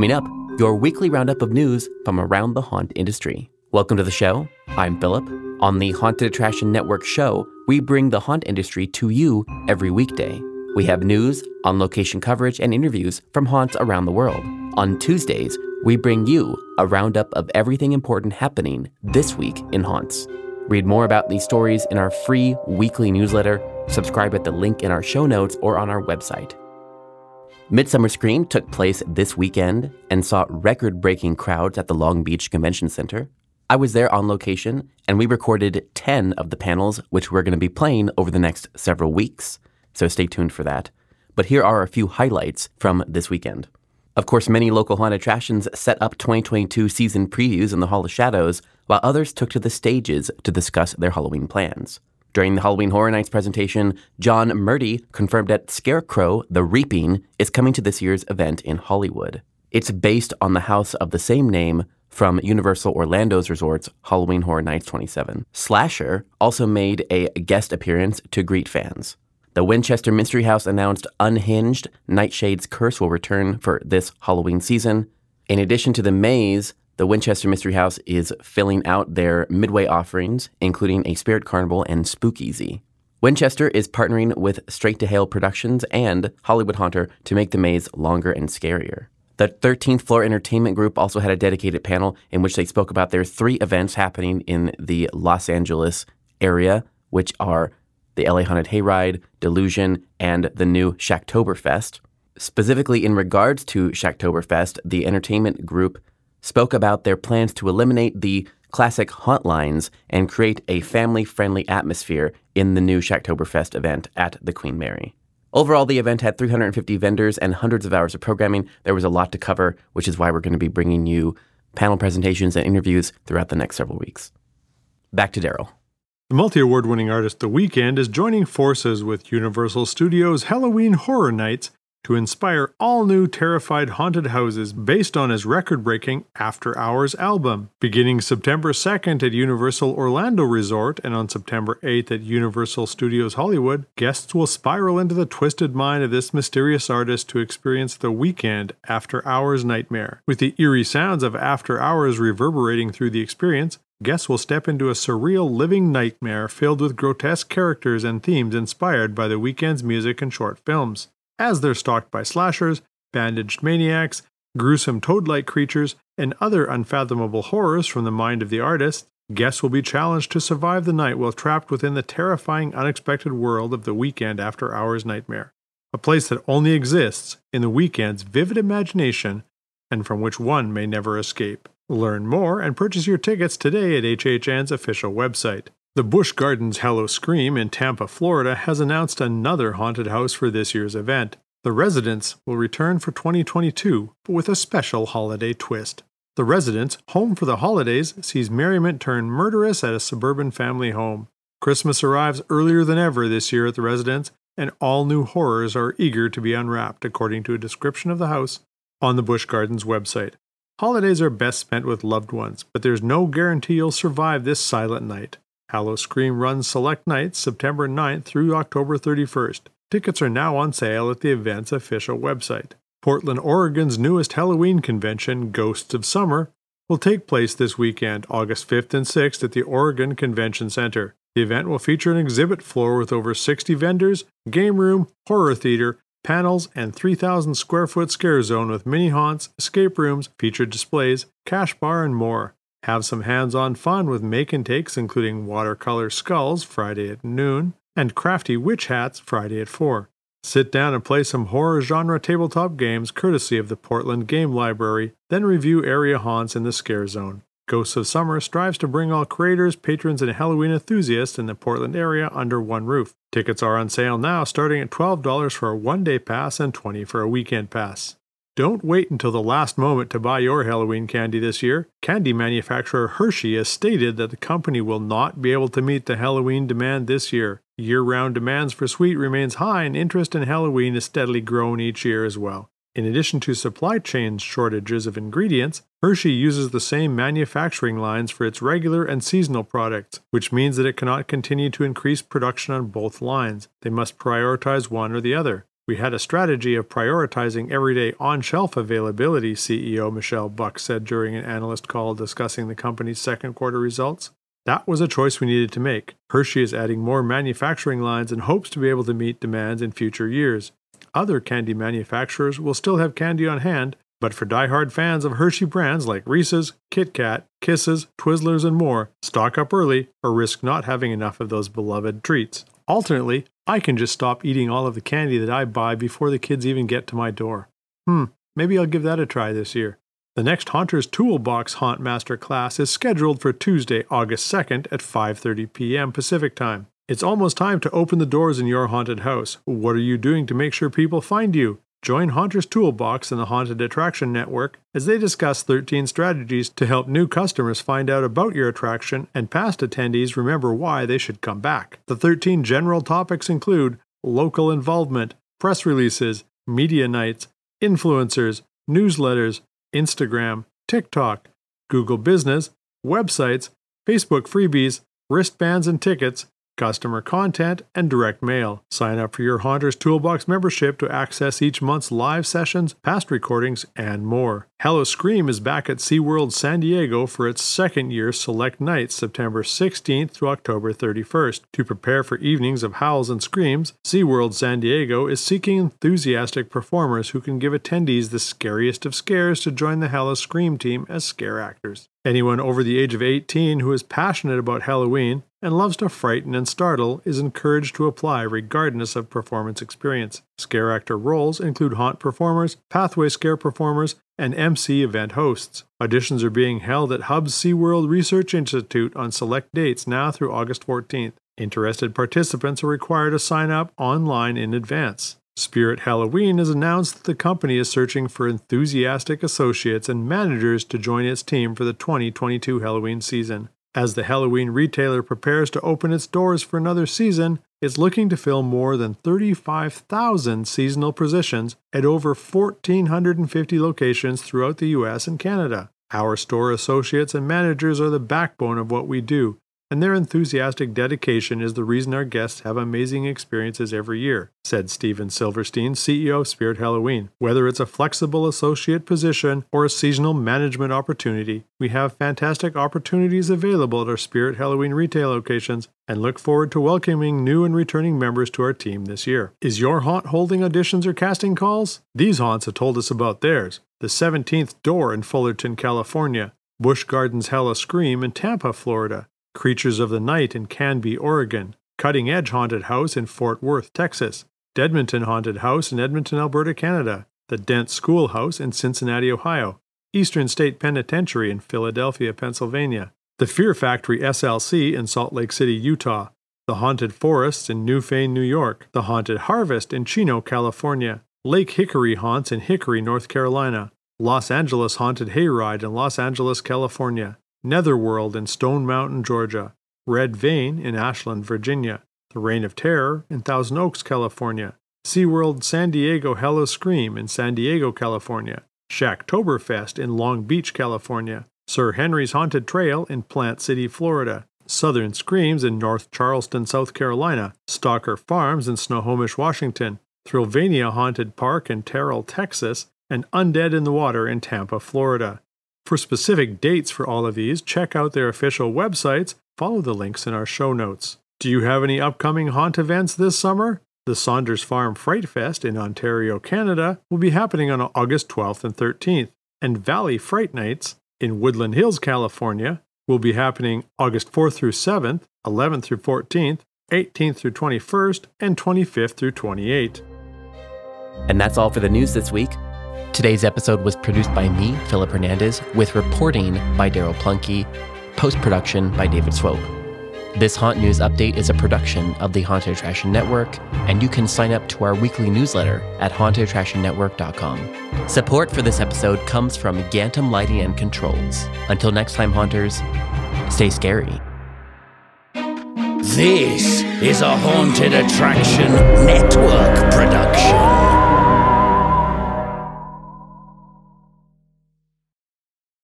Coming up, your weekly roundup of news from around the haunt industry. Welcome to the show. I'm Philip. On the Haunted Attraction Network show, we bring the haunt industry to you every weekday. We have news, on location coverage, and interviews from haunts around the world. On Tuesdays, we bring you a roundup of everything important happening this week in haunts. Read more about these stories in our free weekly newsletter. Subscribe at the link in our show notes or on our website. Midsummer Scream took place this weekend and saw record breaking crowds at the Long Beach Convention Center. I was there on location and we recorded 10 of the panels, which we're going to be playing over the next several weeks. So stay tuned for that. But here are a few highlights from this weekend. Of course, many local haunted attractions set up 2022 season previews in the Hall of Shadows, while others took to the stages to discuss their Halloween plans. During the Halloween Horror Nights presentation, John Murdy confirmed that Scarecrow The Reaping is coming to this year's event in Hollywood. It's based on the house of the same name from Universal Orlando's resort's Halloween Horror Nights 27. Slasher also made a guest appearance to greet fans. The Winchester Mystery House announced Unhinged Nightshade's Curse will return for this Halloween season. In addition to the maze, the Winchester Mystery House is filling out their midway offerings, including a Spirit Carnival and Spookeasy. Winchester is partnering with Straight to Hale Productions and Hollywood Haunter to make the maze longer and scarier. The 13th Floor Entertainment Group also had a dedicated panel in which they spoke about their three events happening in the Los Angeles area, which are the LA Haunted Hayride, Delusion, and the new Shacktoberfest. Specifically, in regards to Shacktoberfest, the entertainment group spoke about their plans to eliminate the classic haunt lines and create a family friendly atmosphere in the new Shacktoberfest event at the Queen Mary. Overall, the event had 350 vendors and hundreds of hours of programming. There was a lot to cover, which is why we're going to be bringing you panel presentations and interviews throughout the next several weeks. Back to Daryl. The multi award winning artist The Weeknd is joining forces with Universal Studios' Halloween Horror Nights to inspire all new terrified haunted houses based on his record breaking After Hours album. Beginning September 2nd at Universal Orlando Resort and on September 8th at Universal Studios Hollywood, guests will spiral into the twisted mind of this mysterious artist to experience the Weeknd After Hours nightmare. With the eerie sounds of After Hours reverberating through the experience, guests will step into a surreal living nightmare filled with grotesque characters and themes inspired by the Weeknd's music and short films. As they're stalked by slashers, bandaged maniacs, gruesome toad like creatures, and other unfathomable horrors from the mind of the artist, guests will be challenged to survive the night while trapped within the terrifying, unexpected world of the Weeknd After Hours Nightmare. A place that only exists in the Weeknd's vivid imagination and from which one may never escape. Learn more and purchase your tickets today at HHN's official website. The Busch Gardens Howl-O-Scream in Tampa, Florida has announced another haunted house for this year's event. The Residence will return for 2022, but with a special holiday twist. The Residence, home for the holidays, sees merriment turn murderous at a suburban family home. Christmas arrives earlier than ever this year at the Residence, and all new horrors are eager to be unwrapped, according to a description of the house on the Busch Gardens website. Holidays are best spent with loved ones, but there's no guarantee you'll survive this silent night. Howl-O-Scream runs select nights September 9th through October 31st. Tickets are now on sale at the event's official website. Portland, Oregon's newest Halloween convention, Ghosts of Summer, will take place this weekend, August 5th and 6th, at the Oregon Convention Center. The event will feature an exhibit floor with over 60 vendors, game room, horror theater, panels, and 3,000 square foot scare zone with mini haunts, escape rooms, featured displays, cash bar, and more. Have some hands on fun with make and takes, including watercolor skulls Friday at noon and crafty witch hats Friday at 4. Sit down and play some horror genre tabletop games courtesy of the Portland Game Library, then review area haunts in the scare zone. Ghosts of Summer strives to bring all creators, patrons, and Halloween enthusiasts in the Portland area under one roof. Tickets are on sale now, starting at $12 for a one day pass and 20 for a weekend pass. Don't wait until the last moment to buy your Halloween candy this year. Candy manufacturer Hershey has stated that the company will not be able to meet the Halloween demand this year. Year round demands for sweet remains high, and interest in Halloween is steadily grown each year as well. In addition to supply chain shortages of ingredients, Hershey uses the same manufacturing lines for its regular and seasonal products, which means that it cannot continue to increase production on both lines. They must prioritize one or the other. We had a strategy of prioritizing everyday on shelf availability, CEO Michelle Buck said during an analyst call discussing the company's second quarter results. That was a choice we needed to make. Hershey is adding more manufacturing lines and hopes to be able to meet demands in future years. Other candy manufacturers will still have candy on hand, but for die-hard fans of Hershey brands like Reese's, Kit Kat, Kisses, Twizzlers, and more, stock up early or risk not having enough of those beloved treats. Alternately, I can just stop eating all of the candy that I buy before the kids even get to my door. Hmm, maybe I'll give that a try this year. The next Haunter's Toolbox Haunt Master class is scheduled for Tuesday, August 2nd at 5:30 p.m. Pacific Time. It's almost time to open the doors in your haunted house. What are you doing to make sure people find you? Join Haunter's Toolbox and the Haunted Attraction Network as they discuss 13 strategies to help new customers find out about your attraction and past attendees remember why they should come back. The 13 general topics include local involvement, press releases, media nights, influencers, newsletters, Instagram, TikTok, Google Business, websites, Facebook freebies, wristbands and tickets, customer content, and direct mail. Sign up for your Haunters Toolbox membership to access each month's live sessions, past recordings, and more. Howl-O-Scream is back at SeaWorld San Diego for its second year select nights, September 16th through October 31st. To prepare for evenings of howls and screams, SeaWorld San Diego is seeking enthusiastic performers who can give attendees the scariest of scares to join the Howl-O-Scream team as scare actors. Anyone over the age of 18 who is passionate about Halloween and loves to frighten and startle is encouraged to apply regardless of performance experience. Scare actor roles include haunt performers, pathway scare performers, and MC event hosts. Auditions are being held at Hubbs SeaWorld Research Institute on select dates now through August 14th. Interested participants are required to sign up online in advance. Spirit Halloween has announced that the company is searching for enthusiastic associates and managers to join its team for the 2022 Halloween season. As the Halloween retailer prepares to open its doors for another season, it's looking to fill more than 35,000 seasonal positions at over 1,450 locations throughout the US and Canada. Our store associates and managers are the backbone of what we do, and their enthusiastic dedication is the reason our guests have amazing experiences every year, said Steven Silverstein, CEO of Spirit Halloween. Whether it's a flexible associate position or a seasonal management opportunity, we have fantastic opportunities available at our Spirit Halloween retail locations and look forward to welcoming new and returning members to our team this year. Is your haunt holding auditions or casting calls? These haunts have told us about theirs. The 17th Door in Fullerton, California, Busch Gardens Howl-O-Scream in Tampa, Florida, Creatures of the Night in Canby, Oregon, Cutting Edge Haunted House in Fort Worth, Texas, Dedmonton Haunted House in Edmonton, Alberta, Canada, the Dent Schoolhouse in Cincinnati, Ohio, Eastern State Penitentiary in Philadelphia, Pennsylvania, the Fear Factory SLC in Salt Lake City, Utah, the Haunted Forests in Newfane, New York, the Haunted Harvest in Chino, California, Lake Hickory Haunts in Hickory, North Carolina, Los Angeles Haunted Hayride in Los Angeles, California, Netherworld in Stone Mountain, Georgia, Red Vein in Ashland, Virginia, The Reign of Terror in Thousand Oaks, California, SeaWorld San Diego Howl-O-Scream in San Diego, California, Shacktoberfest in Long Beach, California, Sir Henry's Haunted Trail in Plant City, Florida, Southern Screams in North Charleston, South Carolina, Stalker Farms in Snohomish, Washington, Thrillvania Haunted Park in Terrell, Texas, and Undead in the Water in Tampa, Florida. For specific dates for all of these, check out their official websites, follow the links in our show notes. Do you have any upcoming haunt events this summer? The Saunders Farm Fright Fest in Ontario, Canada will be happening on August 12th and 13th, and Valley Fright Nights in Woodland Hills, California will be happening August 4th through 7th, 11th through 14th, 18th through 21st, and 25th through 28th. And that's all for the news this week. Today's episode was produced by me, Philip Hernandez, with reporting by Daryl Plunkey, post production by David Swope. This Haunt News Update is a production of the Haunted Attraction Network, and you can sign up to our weekly newsletter at hauntedattractionnetwork.com. Support for this episode comes from Gantom Lighting and Controls. Until next time, Haunters, stay scary. This is a Haunted Attraction Network production.